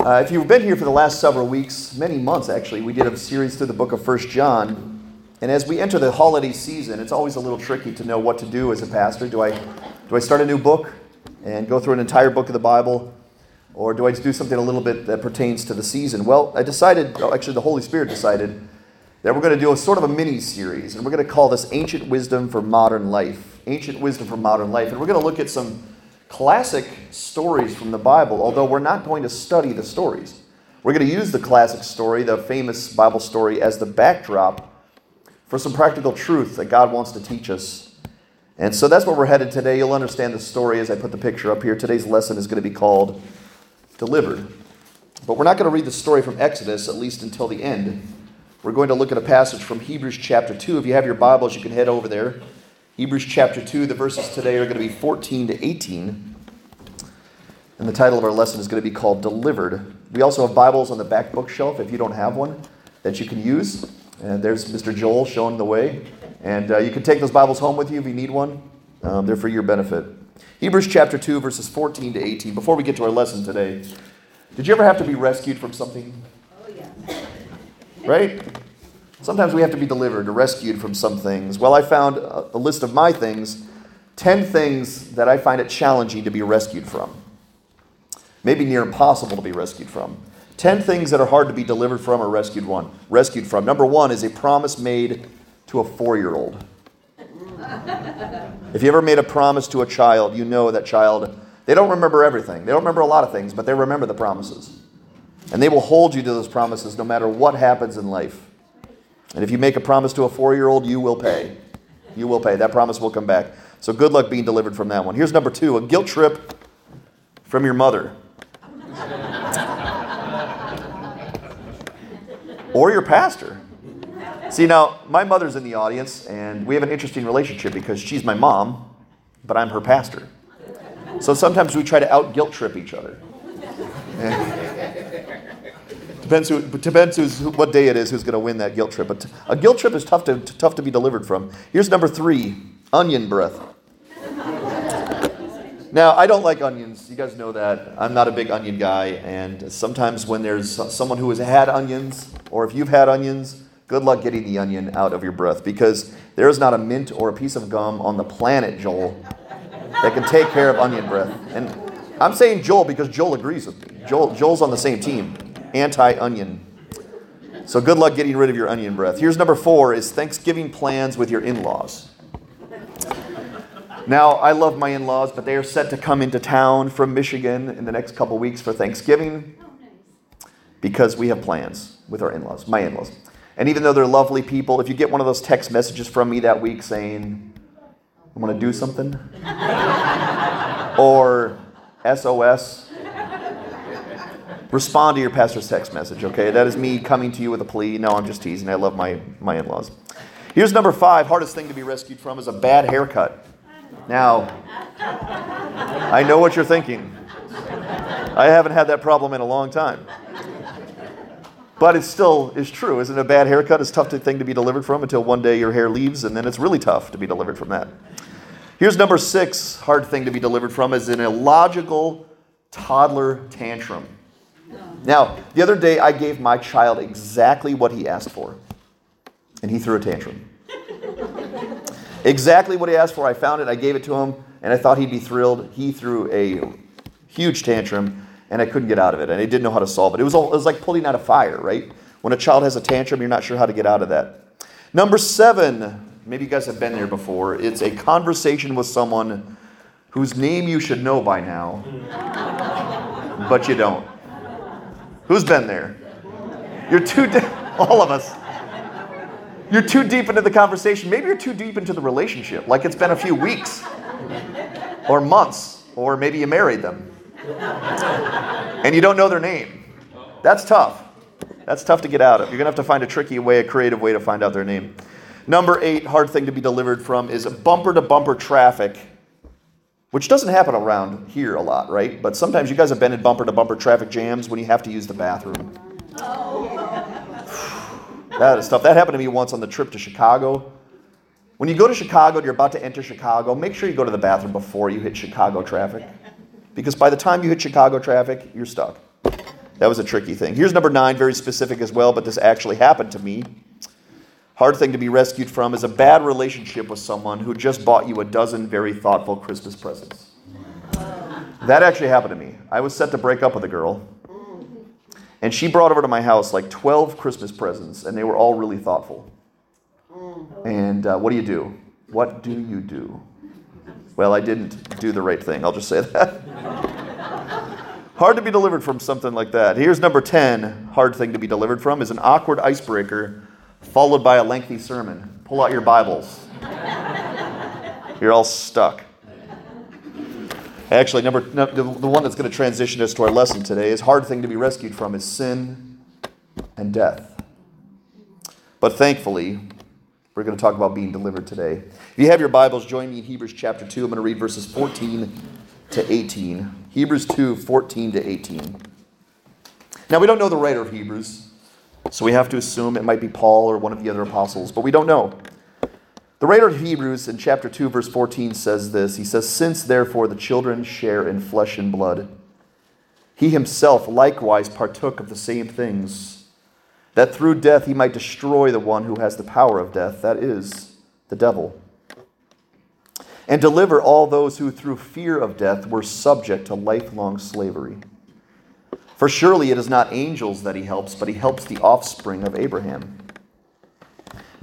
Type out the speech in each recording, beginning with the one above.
Uh, if you've been here for the last several weeks, many months actually, we did a series through the book of First John. And as we enter the holiday season, it's always a little tricky to know what to do as a pastor. Do I, do I start a new book and go through an entire book of the Bible? Or do I do something a little bit that pertains to the season? Well, I decided, oh, actually, the Holy Spirit decided that we're going to do a sort of a mini series. And we're going to call this Ancient Wisdom for Modern Life. Ancient Wisdom for Modern Life. And we're going to look at some classic stories from the Bible, although we're not going to study the stories. We're going to use the classic story, the famous Bible story, as the backdrop for some practical truth that God wants to teach us. And so that's where we're headed today. You'll understand the story as I put the picture up here. Today's lesson is going to be called Delivered. But we're not going to read the story from Exodus, at least until the end. We're going to look at a passage from Hebrews chapter 2. If you have your Bibles, you can head over there. Hebrews chapter 2, the verses today are going to be 14 to 18. And the title of our lesson is going to be called Delivered. We also have Bibles on the back bookshelf if you don't have one that you can use. And there's Mr. Joel showing the way. And uh, you can take those Bibles home with you if you need one. Um, they're for your benefit. Hebrews chapter 2, verses 14 to 18. Before we get to our lesson today, did you ever have to be rescued from something? Oh, yeah. Right? Sometimes we have to be delivered or rescued from some things. Well, I found uh, a list of my things 10 things that I find it challenging to be rescued from. Maybe near impossible to be rescued from. 10 things that are hard to be delivered from or rescued one rescued from. Number 1 is a promise made to a 4-year-old. if you ever made a promise to a child, you know that child they don't remember everything. They don't remember a lot of things, but they remember the promises. And they will hold you to those promises no matter what happens in life. And if you make a promise to a four year old, you will pay. You will pay. That promise will come back. So good luck being delivered from that one. Here's number two a guilt trip from your mother. or your pastor. See, now, my mother's in the audience, and we have an interesting relationship because she's my mom, but I'm her pastor. So sometimes we try to out guilt trip each other. Depends, who, depends who's, what day it is who's going to win that guilt trip. But a guilt trip is tough to, tough to be delivered from. Here's number three onion breath. Now, I don't like onions. You guys know that. I'm not a big onion guy. And sometimes when there's someone who has had onions, or if you've had onions, good luck getting the onion out of your breath because there is not a mint or a piece of gum on the planet, Joel, that can take care of onion breath. And I'm saying Joel because Joel agrees with me. Joel, Joel's on the same team anti onion. So good luck getting rid of your onion breath. Here's number four is Thanksgiving plans with your in-laws. Now, I love my in-laws, but they are set to come into town from Michigan in the next couple weeks for Thanksgiving because we have plans with our in-laws, my in-laws. And even though they're lovely people, if you get one of those text messages from me that week saying, I want to do something, or SOS, Respond to your pastor's text message, okay? That is me coming to you with a plea. No, I'm just teasing. I love my, my in laws. Here's number five hardest thing to be rescued from is a bad haircut. Now, I know what you're thinking. I haven't had that problem in a long time. But it still is true, isn't? A bad haircut is a tough thing to be delivered from until one day your hair leaves, and then it's really tough to be delivered from that. Here's number six hard thing to be delivered from is an illogical toddler tantrum. Now, the other day I gave my child exactly what he asked for, and he threw a tantrum. exactly what he asked for, I found it, I gave it to him, and I thought he'd be thrilled. He threw a huge tantrum, and I couldn't get out of it, and I didn't know how to solve it. It was, all, it was like pulling out a fire, right? When a child has a tantrum, you're not sure how to get out of that. Number seven, maybe you guys have been there before, it's a conversation with someone whose name you should know by now, but you don't. Who's been there? You're too, deep, all of us. You're too deep into the conversation. Maybe you're too deep into the relationship, like it's been a few weeks or months, or maybe you married them and you don't know their name. That's tough. That's tough to get out of. You're going to have to find a tricky way, a creative way to find out their name. Number eight, hard thing to be delivered from is bumper to bumper traffic which doesn't happen around here a lot, right? But sometimes you guys have been in bumper to bumper traffic jams when you have to use the bathroom. that is tough. That happened to me once on the trip to Chicago. When you go to Chicago and you're about to enter Chicago, make sure you go to the bathroom before you hit Chicago traffic. Because by the time you hit Chicago traffic, you're stuck. That was a tricky thing. Here's number nine, very specific as well, but this actually happened to me. Hard thing to be rescued from is a bad relationship with someone who just bought you a dozen very thoughtful Christmas presents. That actually happened to me. I was set to break up with a girl, and she brought over to my house like 12 Christmas presents, and they were all really thoughtful. And uh, what do you do? What do you do? Well, I didn't do the right thing. I'll just say that. hard to be delivered from something like that. Here's number 10 hard thing to be delivered from is an awkward icebreaker followed by a lengthy sermon. Pull out your Bibles. You're all stuck. Actually, number the one that's going to transition us to our lesson today is hard thing to be rescued from is sin and death. But thankfully, we're going to talk about being delivered today. If you have your Bibles, join me in Hebrews chapter 2. I'm going to read verses 14 to 18. Hebrews 2, 14 to 18. Now, we don't know the writer of Hebrews. So we have to assume it might be Paul or one of the other apostles, but we don't know. The writer of Hebrews in chapter 2, verse 14 says this He says, Since therefore the children share in flesh and blood, he himself likewise partook of the same things, that through death he might destroy the one who has the power of death, that is, the devil, and deliver all those who through fear of death were subject to lifelong slavery. For surely it is not angels that he helps, but he helps the offspring of Abraham.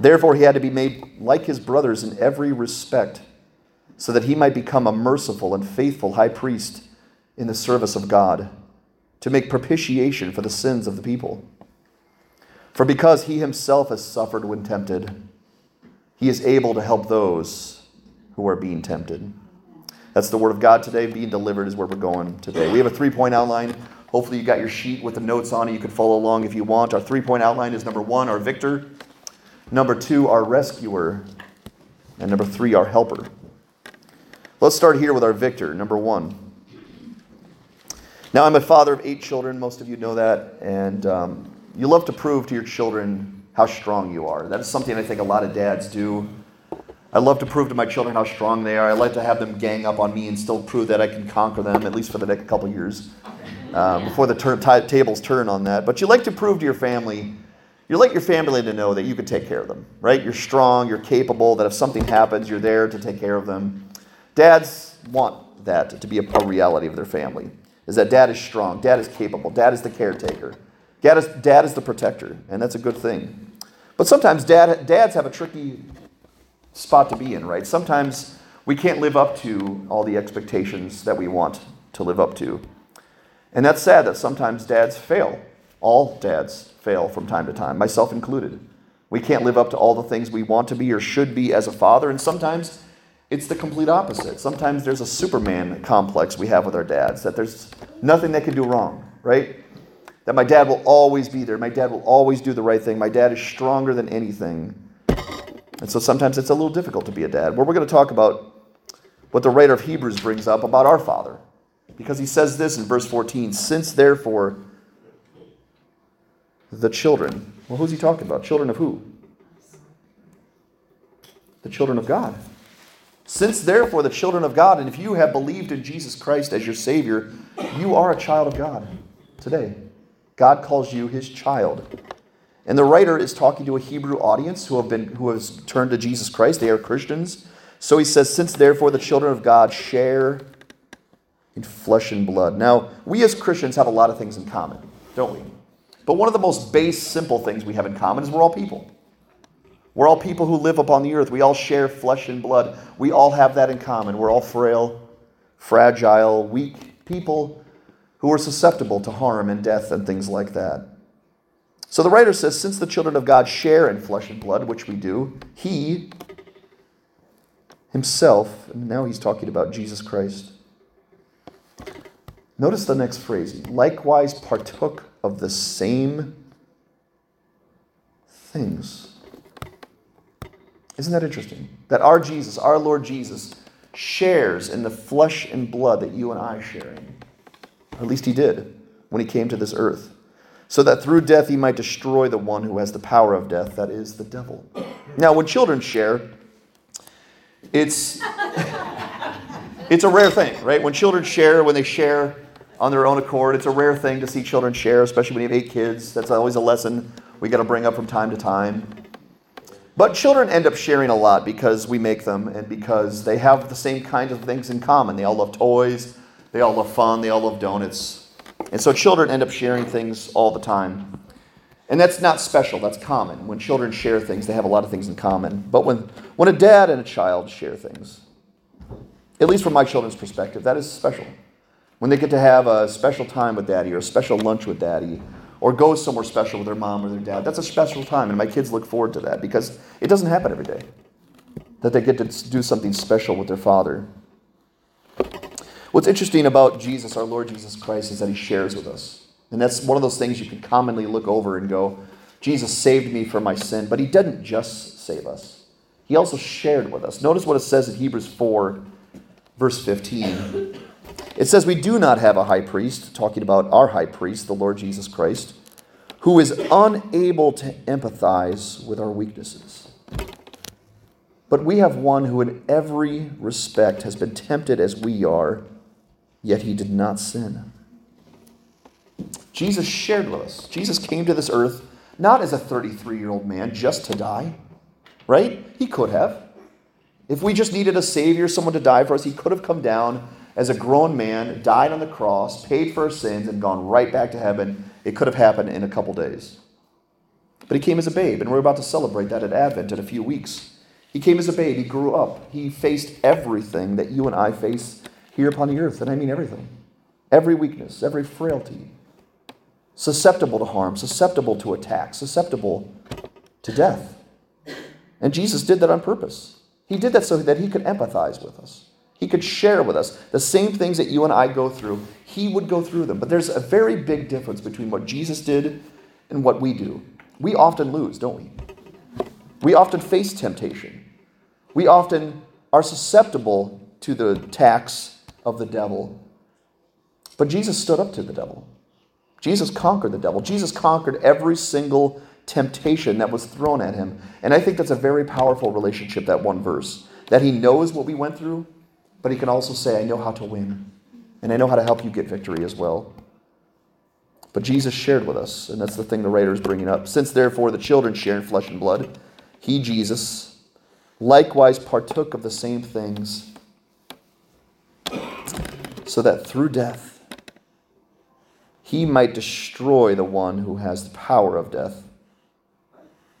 Therefore, he had to be made like his brothers in every respect, so that he might become a merciful and faithful high priest in the service of God, to make propitiation for the sins of the people. For because he himself has suffered when tempted, he is able to help those who are being tempted. That's the word of God today. Being delivered is where we're going today. We have a three point outline. Hopefully, you got your sheet with the notes on it. You can follow along if you want. Our three point outline is number one, our victor. Number two, our rescuer. And number three, our helper. Let's start here with our victor, number one. Now, I'm a father of eight children. Most of you know that. And um, you love to prove to your children how strong you are. That is something I think a lot of dads do. I love to prove to my children how strong they are. I like to have them gang up on me and still prove that I can conquer them, at least for the next couple years. Uh, before the ter- t- tables turn on that. But you like to prove to your family, you like your family to know that you can take care of them, right? You're strong, you're capable, that if something happens, you're there to take care of them. Dads want that to be a, a reality of their family, is that dad is strong, dad is capable, dad is the caretaker, dad is, dad is the protector, and that's a good thing. But sometimes dad, dads have a tricky spot to be in, right? Sometimes we can't live up to all the expectations that we want to live up to. And that's sad that sometimes dads fail. All dads fail from time to time, myself included. We can't live up to all the things we want to be or should be as a father, and sometimes it's the complete opposite. Sometimes there's a Superman complex we have with our dads, that there's nothing they can do wrong, right? That my dad will always be there. My dad will always do the right thing. My dad is stronger than anything. And so sometimes it's a little difficult to be a dad. Well, we're going to talk about what the writer of Hebrews brings up about our father. Because he says this in verse 14 Since therefore the children, well, who's he talking about? Children of who? The children of God. Since therefore the children of God, and if you have believed in Jesus Christ as your Savior, you are a child of God today. God calls you his child. And the writer is talking to a Hebrew audience who have been who has turned to Jesus Christ. They are Christians. So he says, Since therefore the children of God share in flesh and blood. Now, we as Christians have a lot of things in common, don't we? But one of the most base, simple things we have in common is we're all people. We're all people who live upon the earth. We all share flesh and blood. We all have that in common. We're all frail, fragile, weak people who are susceptible to harm and death and things like that. So the writer says, since the children of God share in flesh and blood, which we do, he himself, and now he's talking about Jesus Christ, Notice the next phrase likewise partook of the same things. Isn't that interesting? That our Jesus, our Lord Jesus, shares in the flesh and blood that you and I share in. Or at least he did when he came to this earth. So that through death he might destroy the one who has the power of death, that is the devil. Now, when children share, it's, it's a rare thing, right? When children share, when they share, on their own accord. It's a rare thing to see children share, especially when you have eight kids. That's always a lesson we got to bring up from time to time. But children end up sharing a lot because we make them and because they have the same kinds of things in common. They all love toys, they all love fun, they all love donuts. And so children end up sharing things all the time. And that's not special, that's common. When children share things, they have a lot of things in common. But when, when a dad and a child share things, at least from my children's perspective, that is special. When they get to have a special time with daddy or a special lunch with daddy or go somewhere special with their mom or their dad, that's a special time. And my kids look forward to that because it doesn't happen every day that they get to do something special with their father. What's interesting about Jesus, our Lord Jesus Christ, is that he shares with us. And that's one of those things you can commonly look over and go, Jesus saved me from my sin. But he didn't just save us, he also shared with us. Notice what it says in Hebrews 4, verse 15. It says, We do not have a high priest, talking about our high priest, the Lord Jesus Christ, who is unable to empathize with our weaknesses. But we have one who, in every respect, has been tempted as we are, yet he did not sin. Jesus shared with us. Jesus came to this earth not as a 33 year old man just to die, right? He could have. If we just needed a Savior, someone to die for us, he could have come down as a grown man, died on the cross, paid for our sins, and gone right back to heaven. It could have happened in a couple days. But he came as a babe, and we're about to celebrate that at Advent in a few weeks. He came as a babe, he grew up, he faced everything that you and I face here upon the earth, and I mean everything. Every weakness, every frailty, susceptible to harm, susceptible to attack, susceptible to death. And Jesus did that on purpose. He did that so that he could empathize with us. He could share with us the same things that you and I go through. He would go through them. But there's a very big difference between what Jesus did and what we do. We often lose, don't we? We often face temptation. We often are susceptible to the attacks of the devil. But Jesus stood up to the devil. Jesus conquered the devil. Jesus conquered every single temptation that was thrown at him. And I think that's a very powerful relationship, that one verse. That he knows what we went through, but he can also say, I know how to win, and I know how to help you get victory as well. But Jesus shared with us, and that's the thing the writer is bringing up. Since therefore the children share in flesh and blood, he, Jesus, likewise partook of the same things, so that through death he might destroy the one who has the power of death.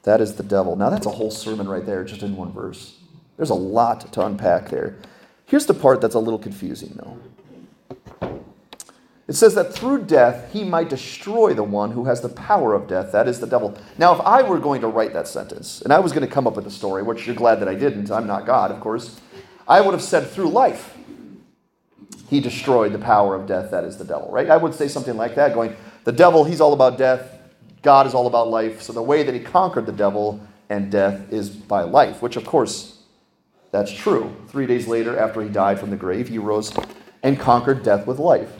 That is the devil. Now, that's a whole sermon right there, just in one verse. There's a lot to unpack there. Here's the part that's a little confusing, though. It says that through death he might destroy the one who has the power of death, that is the devil. Now, if I were going to write that sentence, and I was going to come up with a story, which you're glad that I didn't, I'm not God, of course, I would have said through life he destroyed the power of death, that is the devil, right? I would say something like that, going, the devil, he's all about death, God is all about life, so the way that he conquered the devil and death is by life, which of course that's true. Three days later, after he died from the grave, he rose and conquered death with life.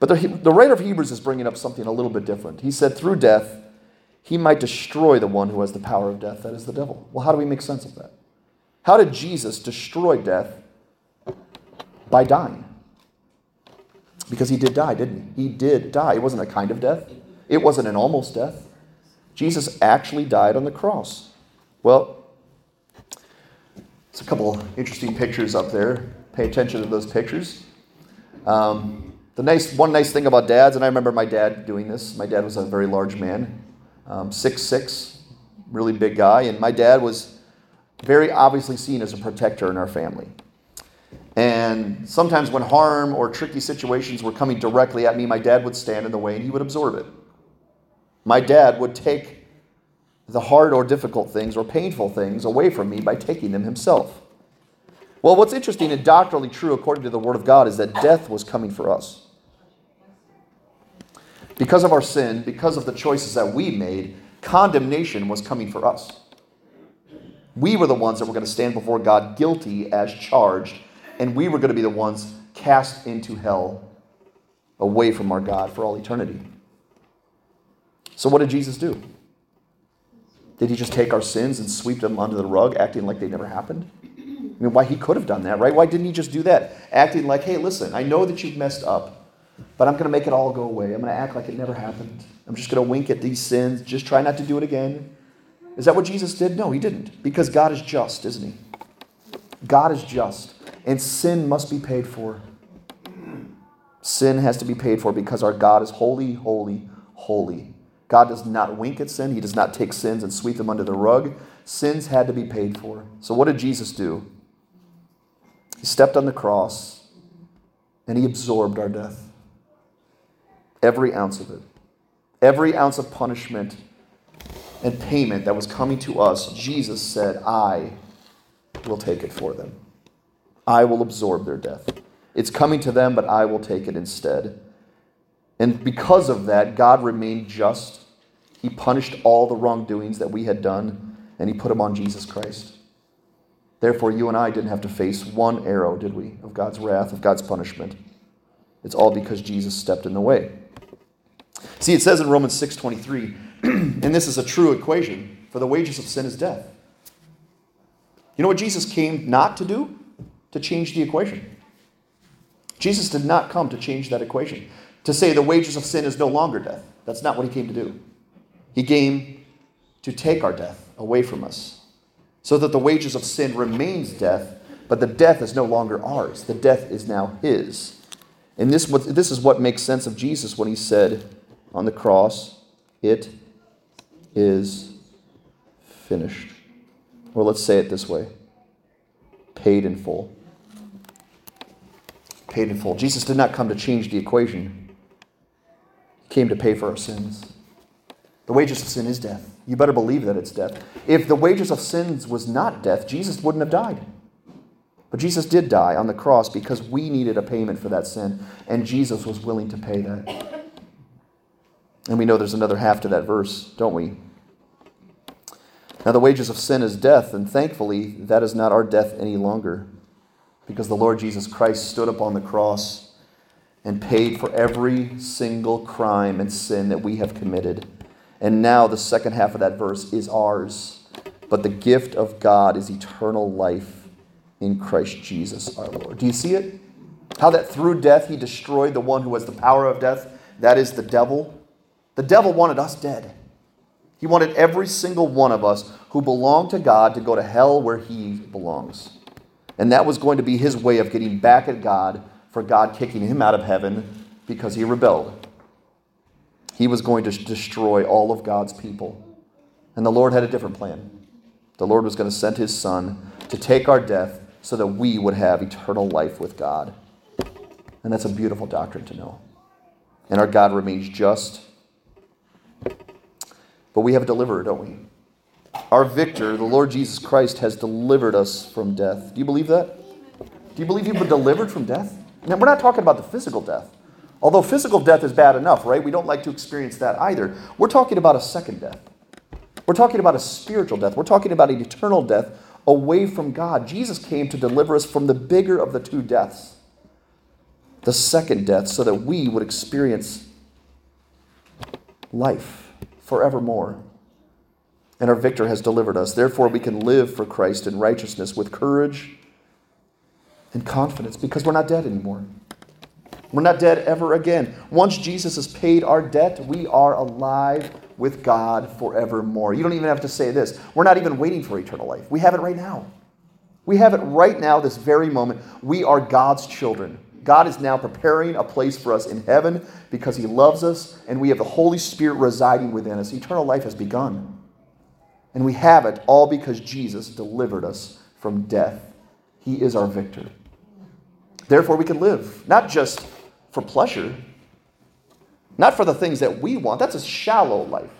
But the, the writer of Hebrews is bringing up something a little bit different. He said, through death, he might destroy the one who has the power of death, that is the devil. Well, how do we make sense of that? How did Jesus destroy death by dying? Because he did die, didn't he? He did die. It wasn't a kind of death, it wasn't an almost death. Jesus actually died on the cross. Well, it's a couple interesting pictures up there. Pay attention to those pictures. Um, the nice one nice thing about dads, and I remember my dad doing this. My dad was a very large man, um, six six, really big guy, and my dad was very obviously seen as a protector in our family. And sometimes when harm or tricky situations were coming directly at me, my dad would stand in the way and he would absorb it. My dad would take the hard or difficult things or painful things away from me by taking them himself. Well, what's interesting and doctrinally true according to the Word of God is that death was coming for us. Because of our sin, because of the choices that we made, condemnation was coming for us. We were the ones that were going to stand before God guilty as charged, and we were going to be the ones cast into hell away from our God for all eternity. So, what did Jesus do? Did he just take our sins and sweep them under the rug, acting like they never happened? I mean, why he could have done that, right? Why didn't he just do that? Acting like, hey, listen, I know that you've messed up. but I'm going to make it all go away. I'm going to act like it never happened. I'm just going to wink at these sins, just try not to do it again. Is that what Jesus did? No, he didn't. Because God is just, isn't he? God is just, and sin must be paid for. Sin has to be paid for because our God is holy, holy, holy. God does not wink at sin. He does not take sins and sweep them under the rug. Sins had to be paid for. So, what did Jesus do? He stepped on the cross and he absorbed our death. Every ounce of it. Every ounce of punishment and payment that was coming to us, Jesus said, I will take it for them. I will absorb their death. It's coming to them, but I will take it instead. And because of that, God remained just. He punished all the wrongdoings that we had done, and He put them on Jesus Christ. Therefore, you and I didn't have to face one arrow, did we, of God's wrath, of God's punishment. It's all because Jesus stepped in the way. See, it says in Romans 6:23, and this is a true equation, for the wages of sin is death. You know what Jesus came not to do? To change the equation. Jesus did not come to change that equation, to say the wages of sin is no longer death. That's not what he came to do. He came to take our death away from us, so that the wages of sin remains death, but the death is no longer ours. The death is now his. And this, this is what makes sense of Jesus when he said on the cross, It is finished. Or let's say it this way paid in full paid in full. Jesus did not come to change the equation, came to pay for our sins. The wages of sin is death. You better believe that it's death. If the wages of sins was not death, Jesus wouldn't have died. But Jesus did die on the cross because we needed a payment for that sin, and Jesus was willing to pay that. And we know there's another half to that verse, don't we? Now, the wages of sin is death, and thankfully, that is not our death any longer because the Lord Jesus Christ stood upon the cross and paid for every single crime and sin that we have committed. And now the second half of that verse is ours. But the gift of God is eternal life in Christ Jesus our Lord. Do you see it? How that through death he destroyed the one who has the power of death? That is the devil. The devil wanted us dead. He wanted every single one of us who belonged to God to go to hell where he belongs. And that was going to be his way of getting back at God for God kicking him out of heaven because he rebelled. He was going to destroy all of God's people. And the Lord had a different plan. The Lord was going to send his son to take our death so that we would have eternal life with God. And that's a beautiful doctrine to know. And our God remains just. But we have a deliverer, don't we? Our victor, the Lord Jesus Christ, has delivered us from death. Do you believe that? Do you believe you've been delivered from death? Now, we're not talking about the physical death. Although physical death is bad enough, right? We don't like to experience that either. We're talking about a second death. We're talking about a spiritual death. We're talking about an eternal death away from God. Jesus came to deliver us from the bigger of the two deaths, the second death, so that we would experience life forevermore and our victor has delivered us. Therefore, we can live for Christ in righteousness with courage confidence because we're not dead anymore. We're not dead ever again. Once Jesus has paid our debt, we are alive with God forevermore. You don't even have to say this. We're not even waiting for eternal life. We have it right now. We have it right now, this very moment. We are God's children. God is now preparing a place for us in heaven because He loves us and we have the Holy Spirit residing within us. Eternal life has begun. And we have it all because Jesus delivered us from death. He is our victor. Therefore, we can live, not just for pleasure, not for the things that we want. That's a shallow life.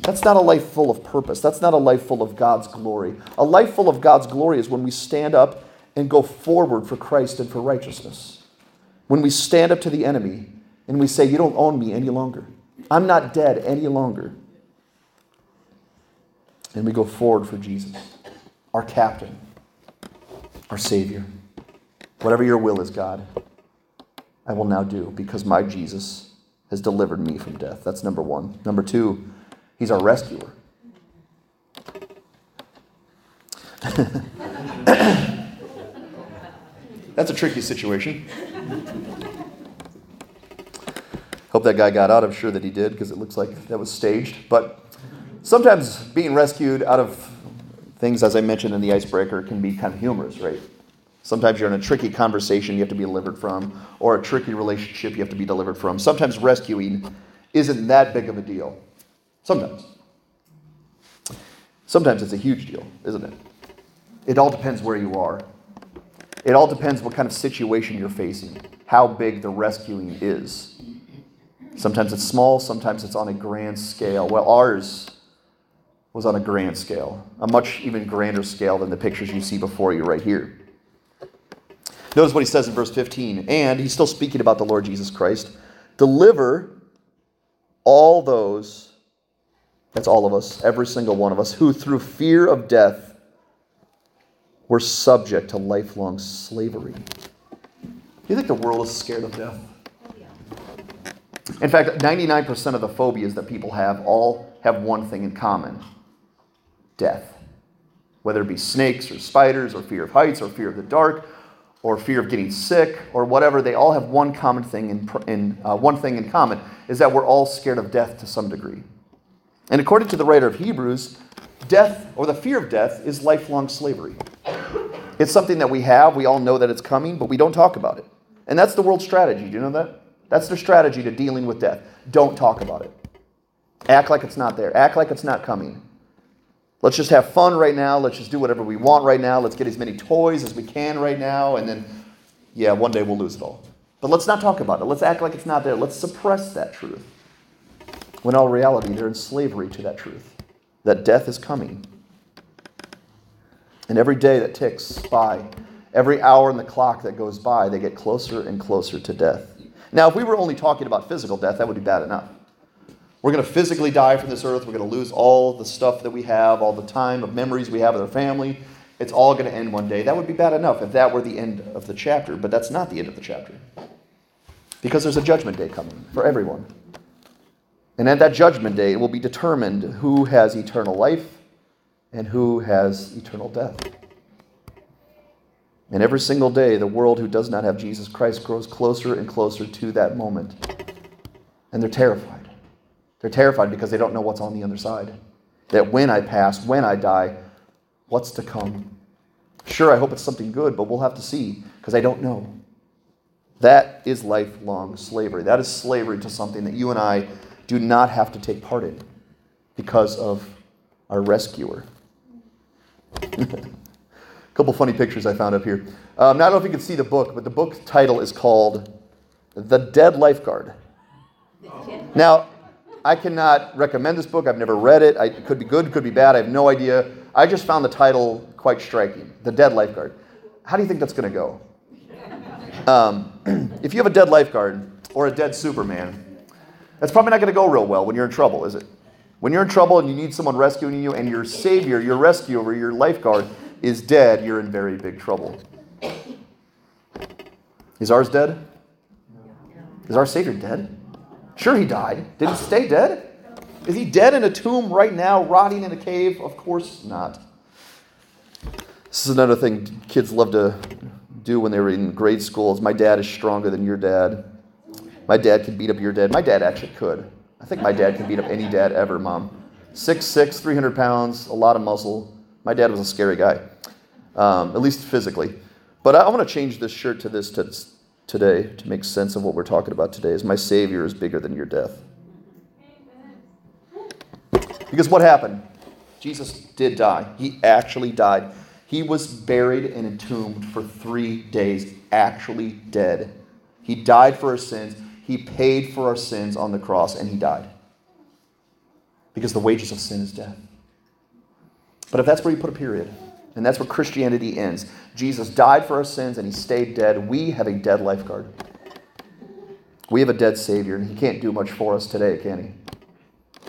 That's not a life full of purpose. That's not a life full of God's glory. A life full of God's glory is when we stand up and go forward for Christ and for righteousness. When we stand up to the enemy and we say, You don't own me any longer. I'm not dead any longer and we go forward for Jesus, our captain, our Savior. Whatever your will is, God, I will now do because my Jesus has delivered me from death. That's number one. Number two, he's our rescuer. That's a tricky situation. Hope that guy got out. I'm sure that he did because it looks like that was staged. But sometimes being rescued out of things, as I mentioned in the icebreaker, can be kind of humorous, right? Sometimes you're in a tricky conversation you have to be delivered from, or a tricky relationship you have to be delivered from. Sometimes rescuing isn't that big of a deal. Sometimes. Sometimes it's a huge deal, isn't it? It all depends where you are. It all depends what kind of situation you're facing, how big the rescuing is. Sometimes it's small, sometimes it's on a grand scale. Well, ours was on a grand scale, a much even grander scale than the pictures you see before you right here. Notice what he says in verse 15. And he's still speaking about the Lord Jesus Christ. Deliver all those, that's all of us, every single one of us, who through fear of death were subject to lifelong slavery. Do you think the world is scared of death? In fact, 99% of the phobias that people have all have one thing in common death. Whether it be snakes or spiders or fear of heights or fear of the dark or fear of getting sick or whatever, they all have one common thing in, in uh, one thing in common is that we're all scared of death to some degree. And according to the writer of Hebrews, death or the fear of death is lifelong slavery. It's something that we have, we all know that it's coming, but we don't talk about it. And that's the world's strategy. Do you know that? That's their strategy to dealing with death. Don't talk about it. Act like it's not there. Act like it's not coming. Let's just have fun right now. Let's just do whatever we want right now. Let's get as many toys as we can right now. And then, yeah, one day we'll lose it all. But let's not talk about it. Let's act like it's not there. Let's suppress that truth. When all reality, they're in slavery to that truth that death is coming. And every day that ticks by, every hour in the clock that goes by, they get closer and closer to death. Now, if we were only talking about physical death, that would be bad enough. We're going to physically die from this earth. We're going to lose all the stuff that we have, all the time of memories we have with our family. It's all going to end one day. That would be bad enough if that were the end of the chapter, but that's not the end of the chapter. Because there's a judgment day coming for everyone. And at that judgment day, it will be determined who has eternal life and who has eternal death. And every single day, the world who does not have Jesus Christ grows closer and closer to that moment. And they're terrified. They're terrified because they don't know what's on the other side. That when I pass, when I die, what's to come? Sure, I hope it's something good, but we'll have to see because I don't know. That is lifelong slavery. That is slavery to something that you and I do not have to take part in because of our rescuer. A couple funny pictures I found up here. Um, now, I don't know if you can see the book, but the book title is called The Dead Lifeguard. Now, I cannot recommend this book. I've never read it. I, it could be good, could be bad. I have no idea. I just found the title quite striking The Dead Lifeguard. How do you think that's going to go? Um, if you have a dead lifeguard or a dead Superman, that's probably not going to go real well when you're in trouble, is it? When you're in trouble and you need someone rescuing you and your savior, your rescuer, your lifeguard is dead, you're in very big trouble. Is ours dead? Is our Savior dead? Sure, he died. Did he stay dead? Is he dead in a tomb right now, rotting in a cave? Of course not. This is another thing kids love to do when they were in grade school is my dad is stronger than your dad. My dad could beat up your dad. My dad actually could. I think my dad can beat up any dad ever, mom. 6'6, 300 pounds, a lot of muscle. My dad was a scary guy, um, at least physically. But I, I want to change this shirt to this to today to make sense of what we're talking about today is my Savior is bigger than your death. Because what happened? Jesus did die. He actually died. He was buried and entombed for three days, actually dead. He died for our sins. He paid for our sins on the cross, and he died. Because the wages of sin is death. But if that's where you put a period, and that's where Christianity ends. Jesus died for our sins and he stayed dead. We have a dead lifeguard. We have a dead Savior, and he can't do much for us today, can he?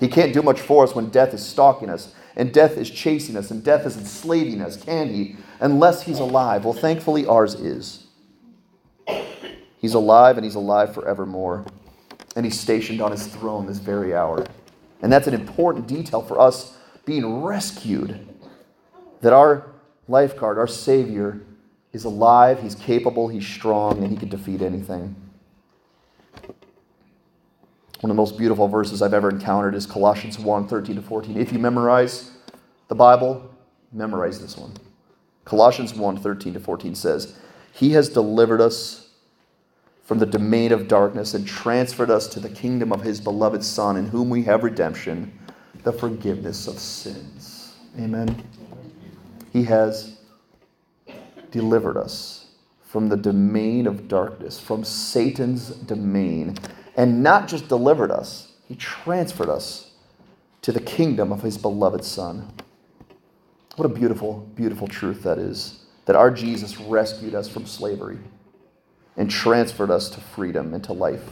He can't do much for us when death is stalking us, and death is chasing us, and death is enslaving us, can he? Unless he's alive. Well, thankfully, ours is. He's alive, and he's alive forevermore. And he's stationed on his throne this very hour. And that's an important detail for us being rescued. That our lifeguard, our Savior, is alive, He's capable, He's strong, and He can defeat anything. One of the most beautiful verses I've ever encountered is Colossians 1 13 to 14. If you memorize the Bible, memorize this one. Colossians 1 13 to 14 says, He has delivered us from the domain of darkness and transferred us to the kingdom of His beloved Son, in whom we have redemption, the forgiveness of sins. Amen. He has delivered us from the domain of darkness, from Satan's domain, and not just delivered us, He transferred us to the kingdom of His beloved Son. What a beautiful, beautiful truth that is. That our Jesus rescued us from slavery and transferred us to freedom and to life.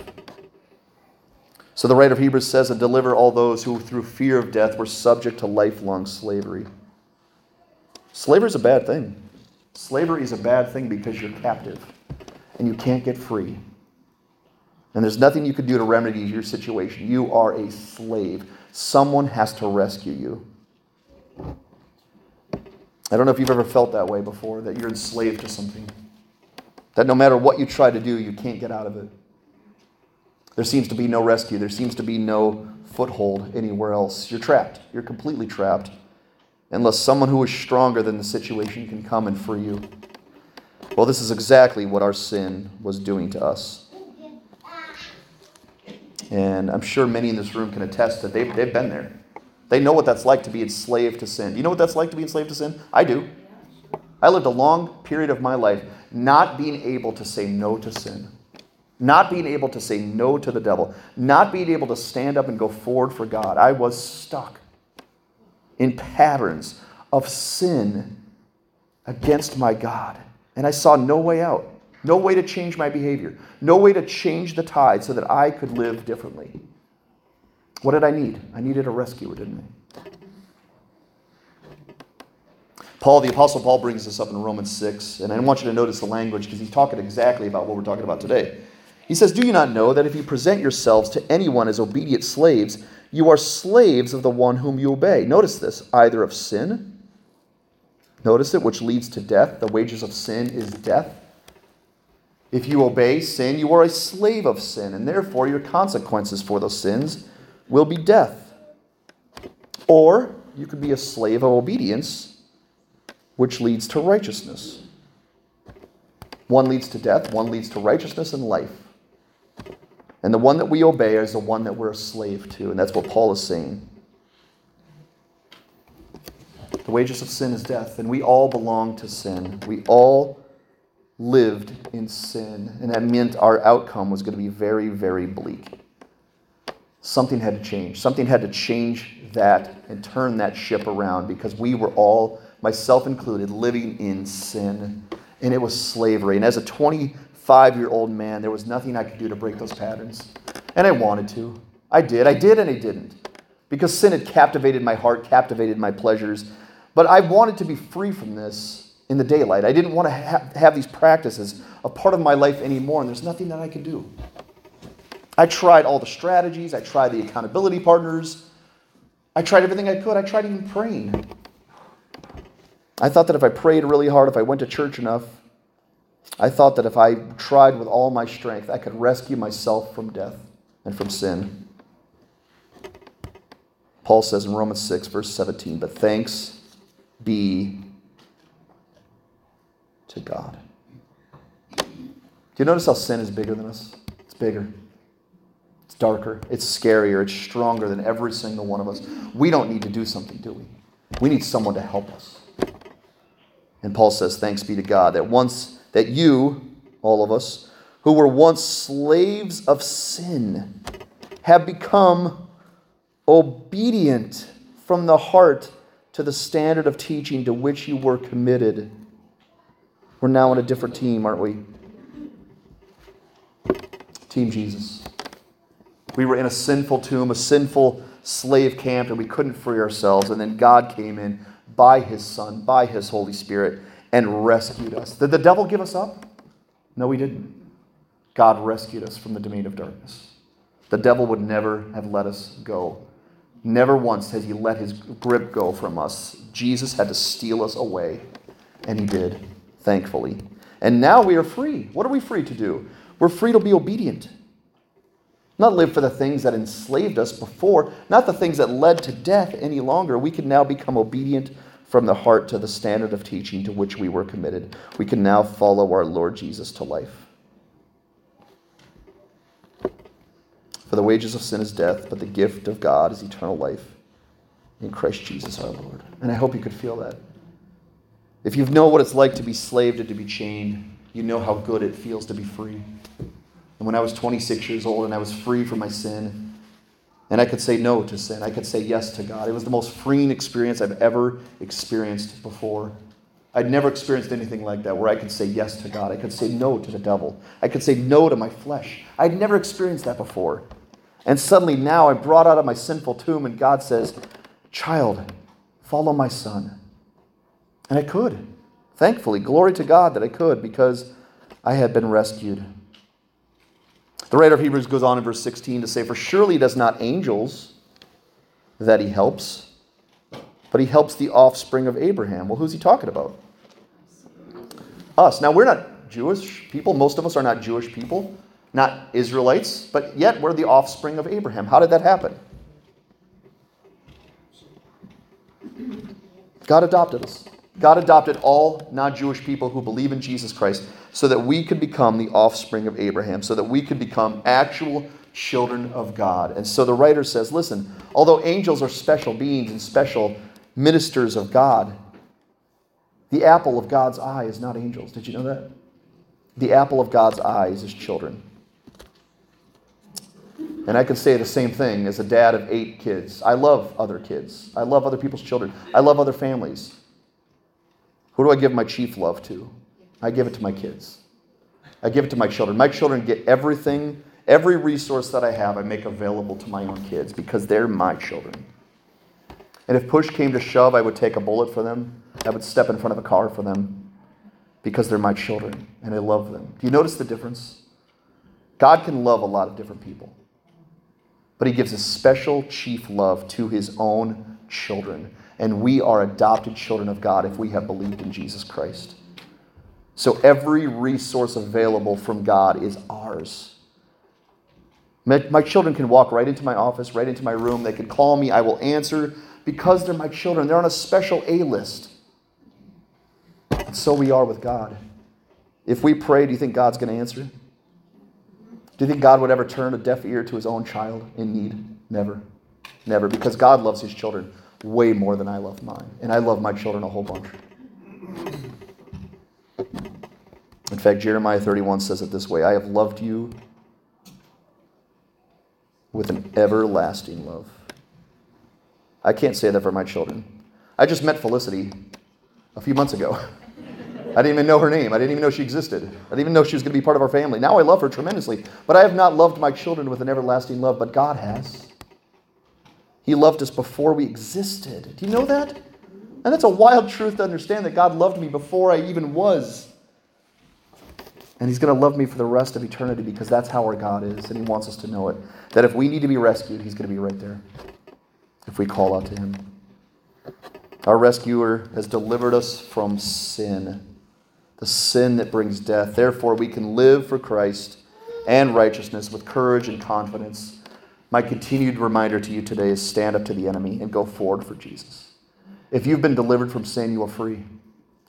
So the writer of Hebrews says, and deliver all those who through fear of death were subject to lifelong slavery. Slavery is a bad thing. Slavery is a bad thing because you're captive and you can't get free. And there's nothing you can do to remedy your situation. You are a slave. Someone has to rescue you. I don't know if you've ever felt that way before, that you're enslaved to something. That no matter what you try to do, you can't get out of it. There seems to be no rescue. There seems to be no foothold anywhere else. You're trapped. You're completely trapped. Unless someone who is stronger than the situation can come and free you. Well, this is exactly what our sin was doing to us. And I'm sure many in this room can attest that they've, they've been there. They know what that's like to be enslaved to sin. You know what that's like to be enslaved to sin? I do. I lived a long period of my life not being able to say no to sin, not being able to say no to the devil, not being able to stand up and go forward for God. I was stuck in patterns of sin against my God. And I saw no way out, no way to change my behavior, no way to change the tide so that I could live differently. What did I need? I needed a rescuer, didn't I? Paul, the Apostle Paul, brings this up in Romans 6, and I want you to notice the language because he's talking exactly about what we're talking about today. He says, Do you not know that if you present yourselves to anyone as obedient slaves, you are slaves of the one whom you obey? Notice this either of sin, notice it, which leads to death. The wages of sin is death. If you obey sin, you are a slave of sin, and therefore your consequences for those sins will be death. Or you could be a slave of obedience, which leads to righteousness. One leads to death, one leads to righteousness and life. And the one that we obey is the one that we're a slave to. And that's what Paul is saying. The wages of sin is death, and we all belong to sin. We all lived in sin, and that meant our outcome was going to be very, very bleak something had to change. Something had to change that and turn that ship around because we were all, myself included, living in sin. And it was slavery. And as a 25 year old man, there was nothing I could do to break those patterns. And I wanted to. I did. I did and I didn't. Because sin had captivated my heart, captivated my pleasures. But I wanted to be free from this in the daylight. I didn't want to ha- have these practices a part of my life anymore, and there's nothing that I could do. I tried all the strategies, I tried the accountability partners, I tried everything I could. I tried even praying. I thought that if I prayed really hard, if I went to church enough, I thought that if I tried with all my strength, I could rescue myself from death and from sin. Paul says in Romans 6, verse 17, but thanks be to God. Do you notice how sin is bigger than us? It's bigger It's darker, it's scarier, it's stronger than every single one of us. We don't need to do something, do we? We need someone to help us. And Paul says, Thanks be to God that once that you, all of us, who were once slaves of sin, have become obedient from the heart to the standard of teaching to which you were committed. We're now on a different team, aren't we? Team Jesus. We were in a sinful tomb, a sinful slave camp, and we couldn't free ourselves. And then God came in by his Son, by his Holy Spirit, and rescued us. Did the devil give us up? No, he didn't. God rescued us from the domain of darkness. The devil would never have let us go. Never once has he let his grip go from us. Jesus had to steal us away, and he did, thankfully. And now we are free. What are we free to do? We're free to be obedient. not live for the things that enslaved us before, not the things that led to death any longer. We can now become obedient from the heart to the standard of teaching to which we were committed. We can now follow our Lord Jesus to life. For the wages of sin is death, but the gift of God is eternal life in Christ Jesus our Lord. And I hope you could feel that. If you know what it's like to be slaved and to be chained, you know how good it feels to be free. And when I was 26 years old and I was free from my sin, and I could say no to sin, I could say yes to God. It was the most freeing experience I've ever experienced before. I'd never experienced anything like that where I could say yes to God. I could say no to the devil. I could say no to my flesh. I'd never experienced that before. And suddenly now I'm brought out of my sinful tomb, and God says, Child, follow my son. And I could. Thankfully, glory to God that I could because I had been rescued. The writer of Hebrews goes on in verse 16 to say, For surely it is not angels that he helps, but he helps the offspring of Abraham. Well, who's he talking about? Us. Now, we're not Jewish people. Most of us are not Jewish people, not Israelites, but yet we're the offspring of Abraham. How did that happen? God adopted us. God adopted all non Jewish people who believe in Jesus Christ so that we could become the offspring of Abraham, so that we could become actual children of God. And so the writer says listen, although angels are special beings and special ministers of God, the apple of God's eye is not angels. Did you know that? The apple of God's eyes is children. And I can say the same thing as a dad of eight kids. I love other kids. I love other people's children. I love other families. Who do I give my chief love to? I give it to my kids. I give it to my children. My children get everything, every resource that I have, I make available to my own kids because they're my children. And if push came to shove, I would take a bullet for them. I would step in front of a car for them because they're my children and I love them. Do you notice the difference? God can love a lot of different people, but He gives a special chief love to His own children and we are adopted children of God if we have believed in Jesus Christ. So every resource available from God is ours. My, children can walk right into my office, right into my room. They can call me. I will answer because they're my children. They're on a special A list. And so we are with God. If we pray, do you think God's going to answer? Do you think God would ever turn a deaf ear to his own child in need? Never. Never. Because God loves his children way more than I love mine. And I love my children a whole bunch. In fact, Jeremiah 31 says it this way I have loved you with an everlasting love. I can't say that for my children. I just met Felicity a few months ago. I didn't even know her name. I didn't even know she existed. I didn't even know she was going to be part of our family. Now I love her tremendously. But I have not loved my children with an everlasting love, but God has. He loved us before we existed. Do you know that? And that's a wild truth to understand that God loved me before I even was. And He's going to love me for the rest of eternity because that's how our God is, and He wants us to know it. That if we need to be rescued, He's going to be right there if we call out to Him. Our rescuer has delivered us from sin, the sin that brings death. Therefore, we can live for Christ and righteousness with courage and confidence my continued reminder to you today is stand up to the enemy and go forward for Jesus. If you've been delivered from sin, you are free.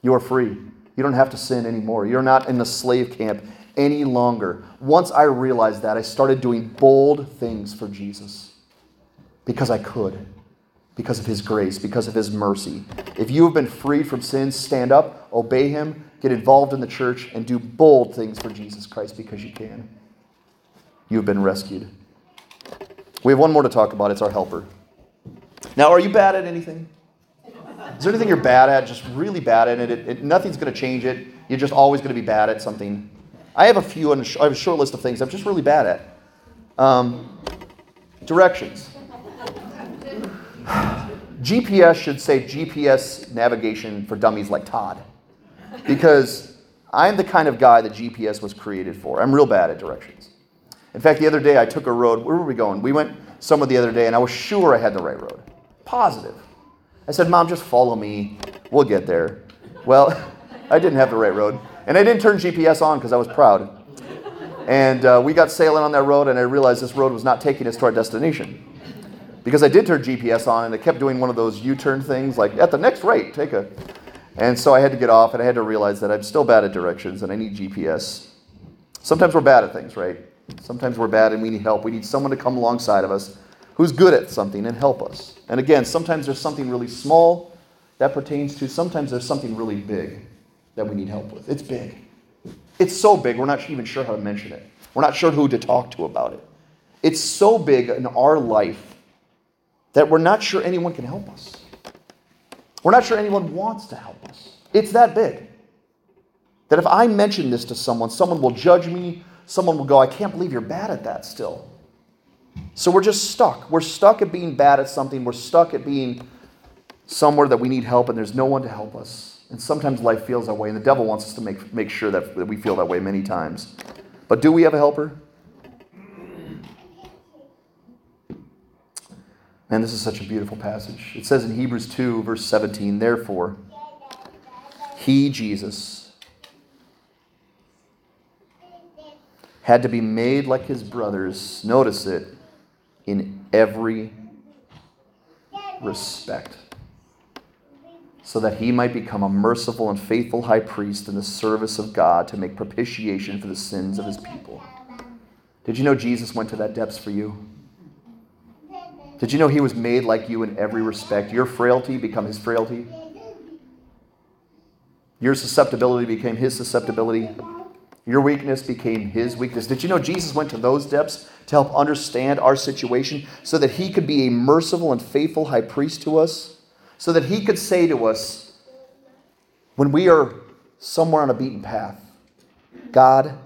You are free. You don't have to sin anymore. You're not in the slave camp any longer. Once I realized that, I started doing bold things for Jesus because I could, because of His grace, because of His mercy. If you have been freed from sin, stand up, obey Him, get involved in the church, and do bold things for Jesus Christ because you can. You have been rescued. We have one more to talk about. It's our helper. Now, are you bad at anything? Is there anything you're bad at, just really bad at it? it, it nothing's going to change it. You're just always going to be bad at something. I have a few, I have a short list of things I'm just really bad at. Um, directions. GPS should say GPS navigation for dummies like Todd. Because I'm the kind of guy that GPS was created for. I'm real bad at directions. In fact, the other day I took a road. Where were we going? We went somewhere the other day, and I was sure I had the right road. Positive. I said, Mom, just follow me. We'll get there. Well, I didn't have the right road. And I didn't turn GPS on because I was proud. And uh, we got sailing on that road, and I realized this road was not taking us to our destination. Because I did turn GPS on, and it kept doing one of those U turn things, like at the next rate, take a. And so I had to get off, and I had to realize that I'm still bad at directions, and I need GPS. Sometimes we're bad at things, right? Sometimes we're bad and we need help. We need someone to come alongside of us who's good at something and help us. And again, sometimes there's something really small that pertains to, sometimes there's something really big that we need help with. It's big. It's so big, we're not even sure how to mention it. We're not sure who to talk to about it. It's so big in our life that we're not sure anyone can help us. We're not sure anyone wants to help us. It's that big. That if I mention this to someone, someone will judge me, someone will go, I can't believe you're bad at that still. So we're just stuck. We're stuck at being bad at something. We're stuck at being somewhere that we need help and there's no one to help us. And sometimes life feels that way, and the devil wants us to make, make sure that, that we feel that way many times. But do we have a helper? Man, this is such a beautiful passage. It says in Hebrews 2, verse 17, therefore, he, Jesus, had to be made like his brothers. Notice it in every respect so that he might become a merciful and faithful high priest in the service of God to make propitiation for the sins of his people. Did you know Jesus went to that depths for you? Did you know he was made like you in every respect? Your frailty become his frailty. Your susceptibility became his susceptibility. Your weakness became his weakness. Did you know Jesus went to those depths to help understand our situation so that he could be a merciful and faithful high priest to us? so that he could say to us, when we are somewhere on a beaten path, God,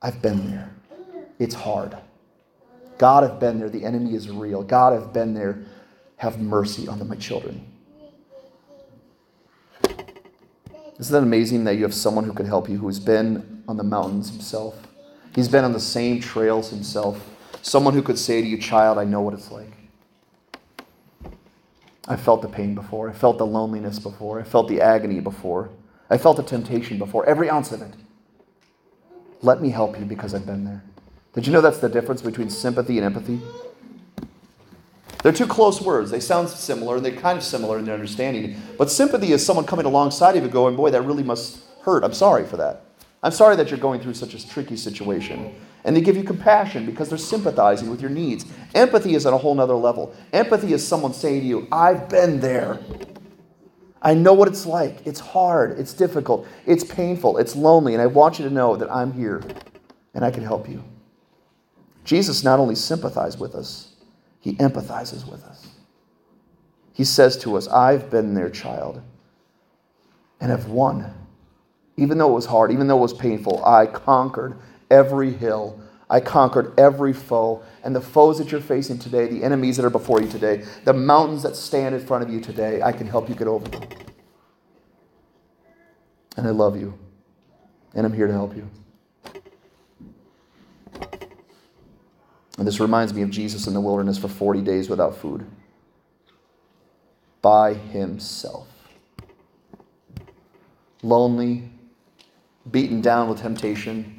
I've been there. It's hard. God, I've been there. The enemy is real. God, I've been there. Have mercy on my children. Isn't that amazing that you have someone who can help you who's been on the mountains himself? He's been on the same trails himself. Someone who could say to you, Child, I know what it's like. I felt the pain before. I felt the loneliness before. I felt the agony before. I felt the temptation before, every ounce of it. Let me help you because I've been there. Did you know that's the difference between sympathy and empathy? They're two close words. They sound similar, and they're kind of similar in their understanding. But sympathy is someone coming alongside of you going, Boy, that really must hurt. I'm sorry for that. I'm sorry that you're going through such a tricky situation and they give you compassion because they're sympathizing with your needs. Empathy is at a whole nother level. Empathy is someone saying to you, I've been there. I know what it's like. It's hard, it's difficult, it's painful, it's lonely, and I want you to know that I'm here and I can help you. Jesus not only sympathizes with us, he empathizes with us. He says to us, I've been there, child, and have won. Even though it was hard, even though it was painful, I conquered every hill. I conquered every foe. And the foes that you're facing today, the enemies that are before you today, the mountains that stand in front of you today, I can help you get over them. And I love you. And I'm here to help you. And this reminds me of Jesus in the wilderness for 40 days without food by himself. Lonely, beaten down with temptation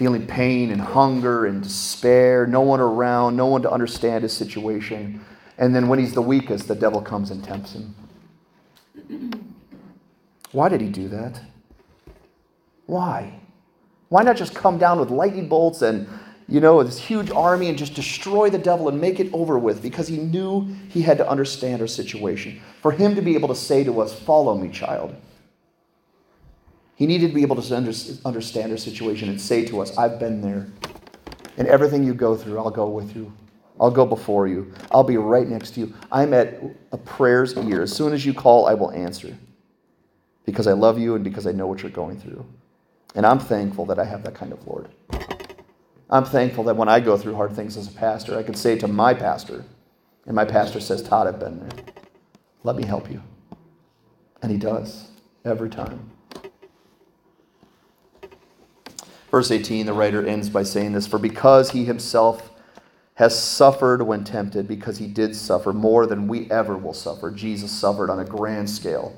feeling pain and hunger and despair, no one around, no one to understand his situation. And then when he's the weakest, the devil comes and tempts him. Why did he do that? Why? Why not just come down with lightning bolts and, you know, this huge army and just destroy the devil and make it over with? Because he knew he had to understand our situation. For him to be able to say to us, Follow me, child. He needed to be able to understand our situation and say to us, I've been there. And everything you go through, I'll go with you. I'll go before you. I'll be right next to you. I'm at a prayer's ear. As soon as you call, I will answer. Because I love you and because I know what you're going through. And I'm thankful that I have that kind of Lord. I'm thankful that when I go through hard things as a pastor, I can say to my pastor, and my pastor says, Todd, I've been there. Let me help you. And he does every time. Verse 18, the writer ends by saying this For because he himself has suffered when tempted, because he did suffer more than we ever will suffer, Jesus suffered on a grand scale.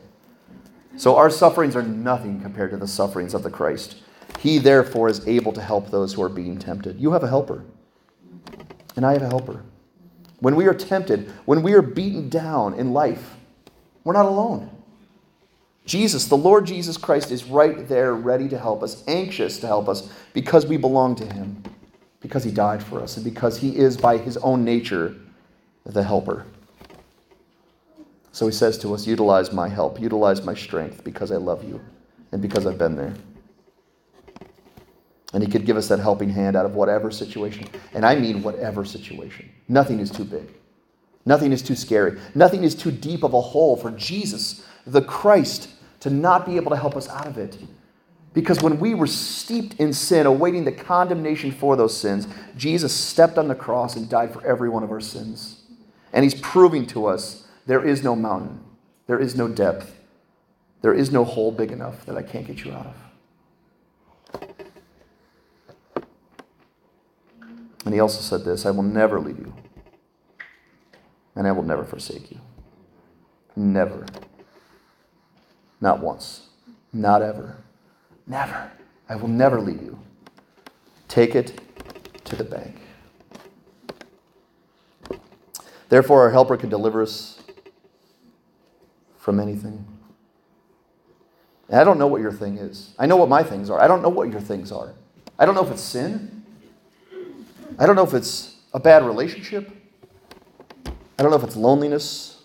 So our sufferings are nothing compared to the sufferings of the Christ. He, therefore, is able to help those who are being tempted. You have a helper, and I have a helper. When we are tempted, when we are beaten down in life, we're not alone. Jesus, the Lord Jesus Christ, is right there ready to help us, anxious to help us because we belong to Him, because He died for us, and because He is, by His own nature, the helper. So He says to us, Utilize my help, utilize my strength because I love you and because I've been there. And He could give us that helping hand out of whatever situation. And I mean whatever situation. Nothing is too big. Nothing is too scary. Nothing is too deep of a hole for Jesus, the Christ, to not be able to help us out of it. Because when we were steeped in sin, awaiting the condemnation for those sins, Jesus stepped on the cross and died for every one of our sins. And He's proving to us there is no mountain, there is no depth, there is no hole big enough that I can't get you out of. And he also said this I will never leave you, and I will never forsake you. Never. Not once. Not ever. Never. I will never leave you. Take it to the bank. Therefore, our helper can deliver us from anything. And I don't know what your thing is. I know what my things are. I don't know what your things are. I don't know if it's sin. I don't know if it's a bad relationship. I don't know if it's loneliness.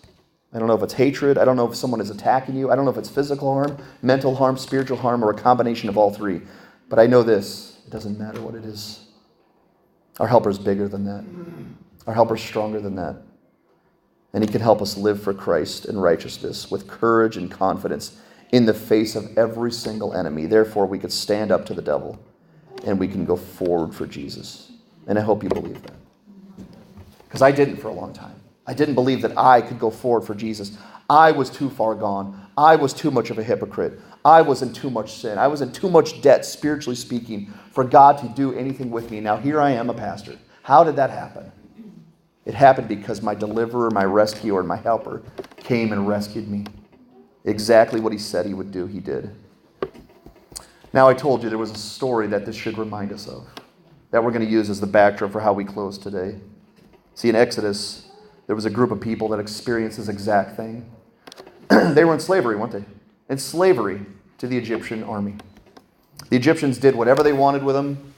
I don't know if it's hatred. I don't know if someone is attacking you. I don't know if it's physical harm, mental harm, spiritual harm, or a combination of all three. But I know this it doesn't matter what it is. Our helper is bigger than that, our helper is stronger than that. And he can help us live for Christ and righteousness with courage and confidence in the face of every single enemy. Therefore, we could stand up to the devil and we can go forward for Jesus. And I hope you believe that. Because I didn't for a long time. I didn't believe that I could go forward for Jesus. I was too far gone. I was too much of a hypocrite. I was in too much sin. I was in too much debt, spiritually speaking, for God to do anything with me. Now, here I am, a pastor. How did that happen? It happened because my deliverer, my rescuer, and my helper came and rescued me. Exactly what he said he would do, he did. Now, I told you there was a story that this should remind us of that we're going to use as the backdrop for how we close today. See, in Exodus, there was a group of people that experienced this exact thing. they were in slavery, weren't they? In slavery to the Egyptian army. The Egyptians did whatever they wanted with them.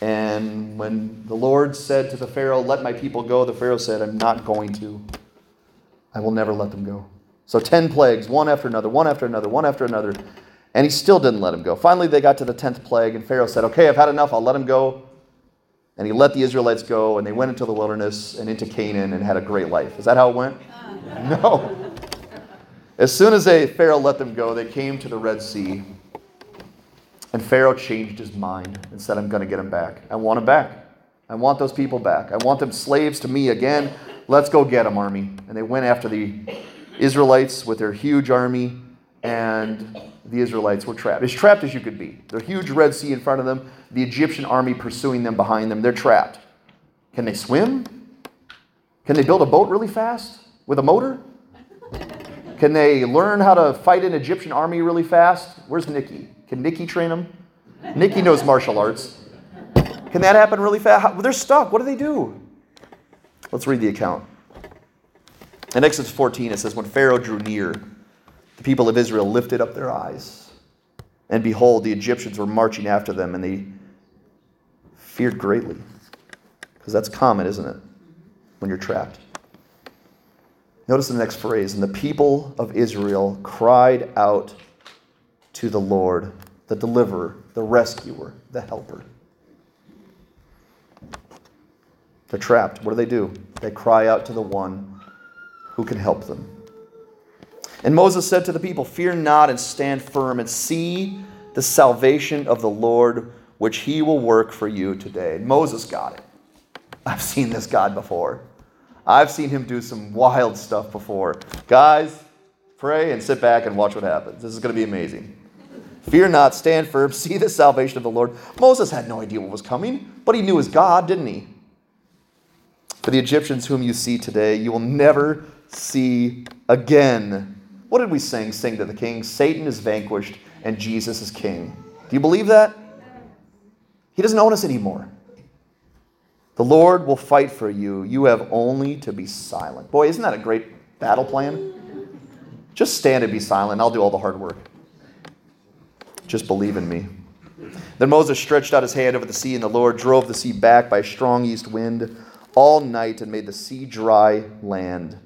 And when the Lord said to the Pharaoh, Let my people go, the Pharaoh said, I'm not going to. I will never let them go. So 10 plagues, one after another, one after another, one after another. And he still didn't let him go. Finally, they got to the 10th plague, and Pharaoh said, Okay, I've had enough. I'll let him go. And he let the Israelites go, and they went into the wilderness and into Canaan and had a great life. Is that how it went? No. As soon as they, Pharaoh let them go, they came to the Red Sea. And Pharaoh changed his mind and said, I'm going to get them back. I want them back. I want those people back. I want them slaves to me again. Let's go get them, army. And they went after the Israelites with their huge army, and the Israelites were trapped. As trapped as you could be. The huge Red Sea in front of them, the Egyptian army pursuing them behind them. They're trapped. Can they swim? Can they build a boat really fast with a motor? Can they learn how to fight an Egyptian army really fast? Where's Nikki? Can Nikki train them? Nikki knows martial arts. Can that happen really fast? They're stuck. What do they do? Let's read the account. In Exodus 14, it says, When Pharaoh drew near, the people of Israel lifted up their eyes, and behold, the Egyptians were marching after them, and they feared greatly. Because that's common, isn't it? When you're trapped. Notice the next phrase and the people of Israel cried out to the Lord, the deliverer, the rescuer, the helper. They're trapped. What do they do? They cry out to the one who can help them. And Moses said to the people, Fear not and stand firm and see the salvation of the Lord, which he will work for you today. And Moses got it. I've seen this God before. I've seen him do some wild stuff before. Guys, pray and sit back and watch what happens. This is going to be amazing. Fear not, stand firm, see the salvation of the Lord. Moses had no idea what was coming, but he knew his God, didn't he? For the Egyptians whom you see today, you will never see again. What did we sing? Sing to the King. Satan is vanquished and Jesus is King. Do you believe that? He doesn't own us anymore. The Lord will fight for you. You have only to be silent. Boy, isn't that a great battle plan? Just stand and be silent. I'll do all the hard work. Just believe in me. Then Moses stretched out his hand over the sea, and the Lord drove the sea back by a strong east wind all night and made the sea dry land,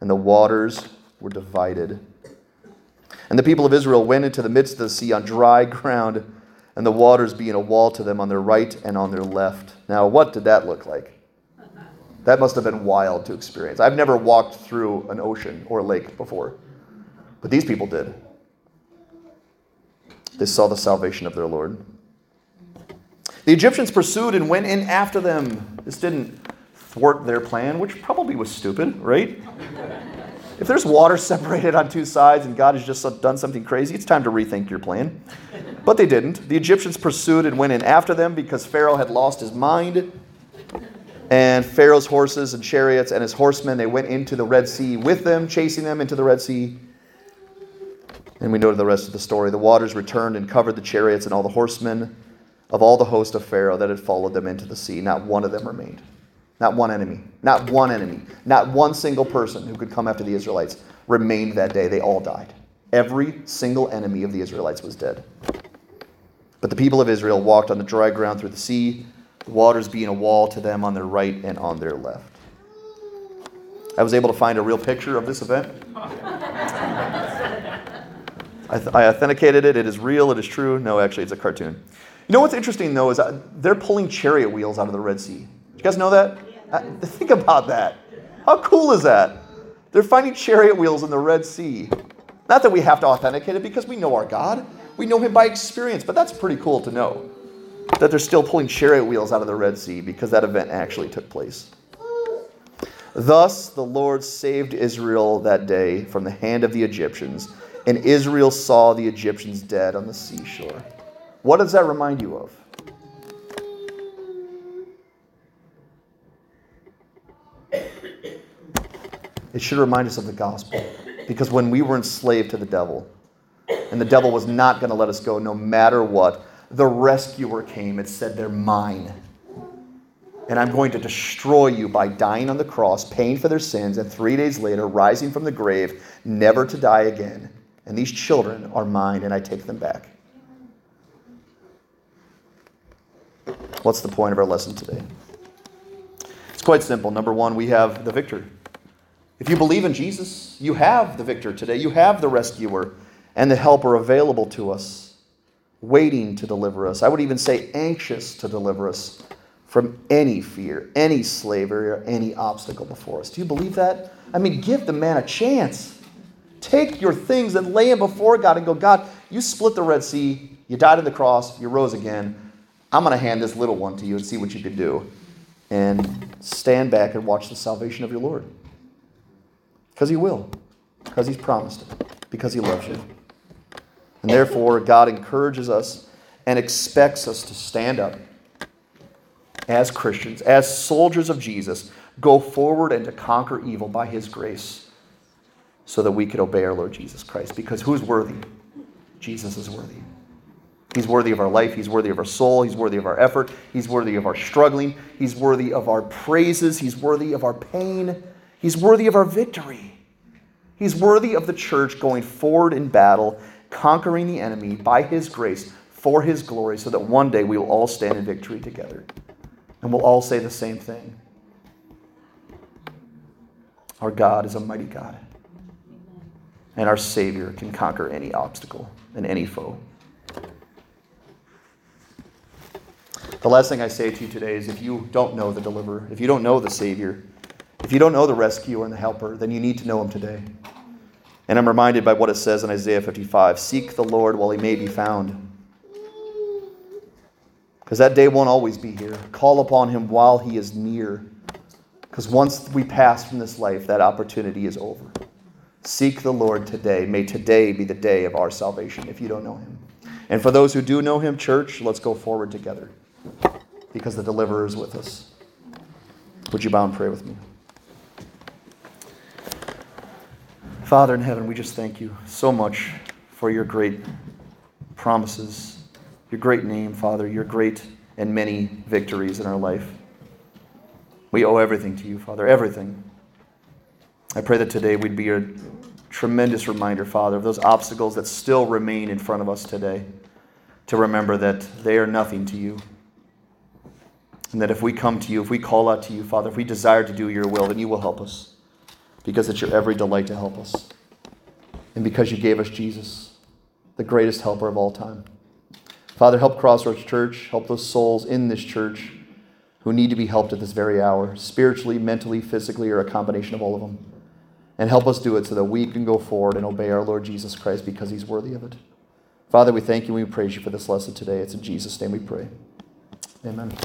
and the waters were divided. And the people of Israel went into the midst of the sea on dry ground, and the waters being a wall to them on their right and on their left. Now, what did that look like? That must have been wild to experience. I've never walked through an ocean or a lake before, but these people did. They saw the salvation of their Lord. The Egyptians pursued and went in after them. This didn't thwart their plan, which probably was stupid, right? If there's water separated on two sides and God has just done something crazy, it's time to rethink your plan. But they didn't. The Egyptians pursued and went in after them because Pharaoh had lost his mind. And Pharaoh's horses and chariots and his horsemen, they went into the Red Sea with them, chasing them into the Red Sea. And we know the rest of the story. The waters returned and covered the chariots and all the horsemen of all the host of Pharaoh that had followed them into the sea. Not one of them remained. Not one enemy. Not one enemy. Not one single person who could come after the Israelites remained that day. They all died. Every single enemy of the Israelites was dead. But the people of Israel walked on the dry ground through the sea, the waters being a wall to them on their right and on their left. I was able to find a real picture of this event. I, th- I, authenticated it. It is real. It is true. No, actually, it's a cartoon. You know what's interesting, though, is uh, they're pulling chariot wheels out of the Red Sea. You guys know that? Uh, think about that. How cool is that? They're finding chariot wheels in the Red Sea. Not that we have to authenticate it because we know our God. We know Him by experience, but that's pretty cool to know that they're still pulling chariot wheels out of the Red Sea because that event actually took place. Thus, the Lord saved Israel that day from the hand of the Egyptians, and Israel saw the Egyptians dead on the seashore. What does that remind you of? It should remind us of the gospel. Because when we were enslaved to the devil, and the devil was not going to let us go no matter what, the rescuer came and said, They're mine. And I'm going to destroy you by dying on the cross, paying for their sins, and three days later rising from the grave, never to die again. And these children are mine, and I take them back. What's the point of our lesson today? It's quite simple. Number one, we have the victor. If you believe in Jesus, you have the victor today. You have the rescuer and the helper available to us, waiting to deliver us. I would even say anxious to deliver us from any fear, any slavery, or any obstacle before us. Do you believe that? I mean, give the man a chance. Take your things and lay them before God and go, God, you split the Red Sea, you died on the cross, you rose again. I'm going to hand this little one to you and see what you can do. And stand back and watch the salvation of your Lord. Because He will. Because He's promised it. Because He loves you. And therefore, God encourages us and expects us to stand up as Christians, as soldiers of Jesus, go forward and to conquer evil by His grace so that we could obey our Lord Jesus Christ. Because who's worthy? Jesus is worthy. He's worthy of our life. He's worthy of our soul. He's worthy of our effort. He's worthy of our struggling. He's worthy of our praises. He's worthy of our pain. He's worthy of our victory. He's worthy of the church going forward in battle, conquering the enemy by his grace for his glory, so that one day we will all stand in victory together. And we'll all say the same thing Our God is a mighty God, and our Savior can conquer any obstacle and any foe. The last thing I say to you today is if you don't know the deliverer, if you don't know the Savior, if you don't know the rescuer and the helper, then you need to know him today. And I'm reminded by what it says in Isaiah 55 Seek the Lord while he may be found. Because that day won't always be here. Call upon him while he is near. Because once we pass from this life, that opportunity is over. Seek the Lord today. May today be the day of our salvation if you don't know him. And for those who do know him, church, let's go forward together because the deliverer is with us. Would you bow and pray with me? Father in heaven, we just thank you so much for your great promises your great name, Father, your great and many victories in our life. We owe everything to you, Father, everything. I pray that today we'd be a tremendous reminder, Father, of those obstacles that still remain in front of us today, to remember that they are nothing to you. And that if we come to you, if we call out to you, Father, if we desire to do your will, then you will help us because it's your every delight to help us. And because you gave us Jesus, the greatest helper of all time. Father, help Crossroads Church, help those souls in this church who need to be helped at this very hour, spiritually, mentally, physically, or a combination of all of them. And help us do it so that we can go forward and obey our Lord Jesus Christ because he's worthy of it. Father, we thank you and we praise you for this lesson today. It's in Jesus' name we pray. Amen.